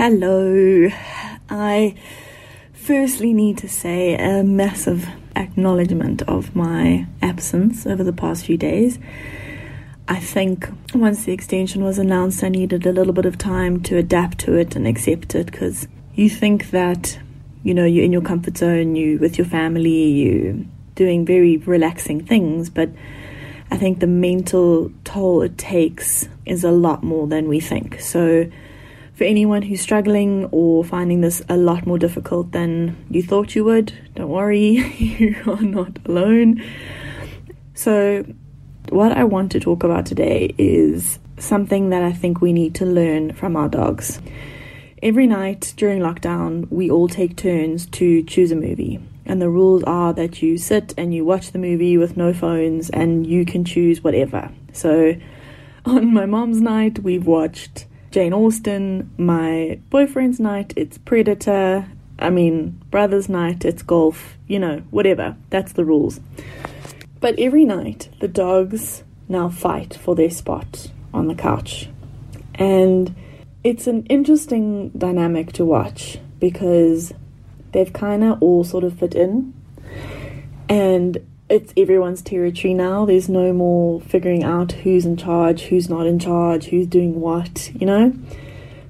Hello. I firstly need to say a massive acknowledgement of my absence over the past few days. I think once the extension was announced, I needed a little bit of time to adapt to it and accept it because you think that, you know, you're in your comfort zone, you with your family, you doing very relaxing things, but I think the mental toll it takes is a lot more than we think. So for anyone who's struggling or finding this a lot more difficult than you thought you would, don't worry, you are not alone. So, what I want to talk about today is something that I think we need to learn from our dogs. Every night during lockdown, we all take turns to choose a movie. And the rules are that you sit and you watch the movie with no phones and you can choose whatever. So, on my mom's night, we've watched Jane Austen. My boyfriend's night, it's Predator. I mean, brother's night, it's golf. You know, whatever. That's the rules. But every night, the dogs now fight for their spot on the couch. And it's an interesting dynamic to watch because they've kind of all sort of fit in. And it's everyone's territory now. There's no more figuring out who's in charge, who's not in charge, who's doing what, you know?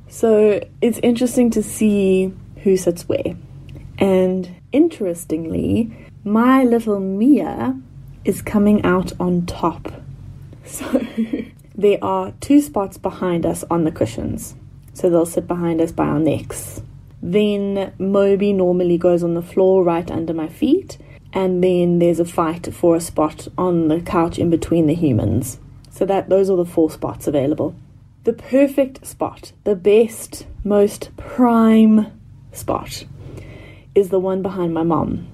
So it's interesting to see who sits where. And interestingly, my little Mia is coming out on top. So there are two spots behind us on the cushions. So they'll sit behind us by our necks. Then Moby normally goes on the floor right under my feet and then there's a fight for a spot on the couch in between the humans. So that those are the four spots available. The perfect spot, the best, most prime spot is the one behind my mom.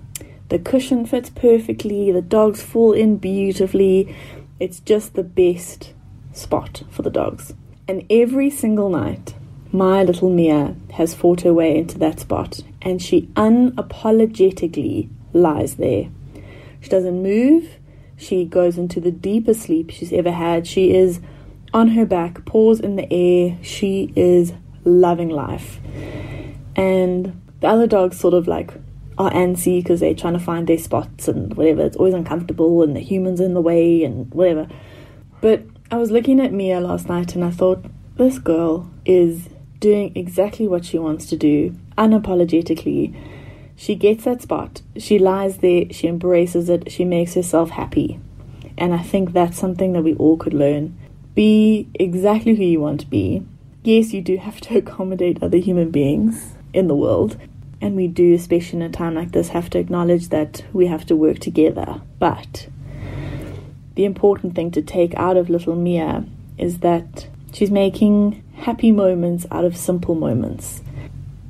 The cushion fits perfectly, the dogs fall in beautifully. It's just the best spot for the dogs. And every single night, my little Mia has fought her way into that spot, and she unapologetically lies there. She doesn't move. She goes into the deepest sleep she's ever had. She is on her back, paws in the air. She is loving life. And the other dogs sort of like are antsy because they're trying to find their spots and whatever. It's always uncomfortable and the humans in the way and whatever. But I was looking at Mia last night and I thought, this girl is doing exactly what she wants to do unapologetically she gets that spot, she lies there, she embraces it, she makes herself happy. And I think that's something that we all could learn. Be exactly who you want to be. Yes, you do have to accommodate other human beings in the world. And we do, especially in a time like this, have to acknowledge that we have to work together. But the important thing to take out of little Mia is that she's making happy moments out of simple moments.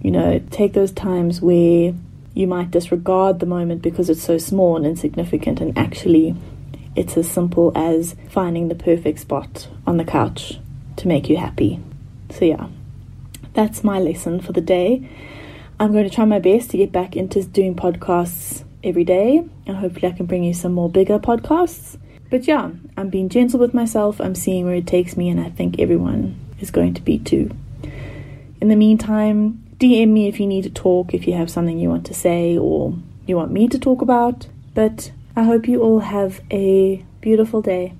You know, take those times where you might disregard the moment because it's so small and insignificant, and actually, it's as simple as finding the perfect spot on the couch to make you happy. So, yeah, that's my lesson for the day. I'm going to try my best to get back into doing podcasts every day, and hopefully, I can bring you some more bigger podcasts. But yeah, I'm being gentle with myself, I'm seeing where it takes me, and I think everyone is going to be too. In the meantime, DM me if you need to talk, if you have something you want to say or you want me to talk about. But I hope you all have a beautiful day.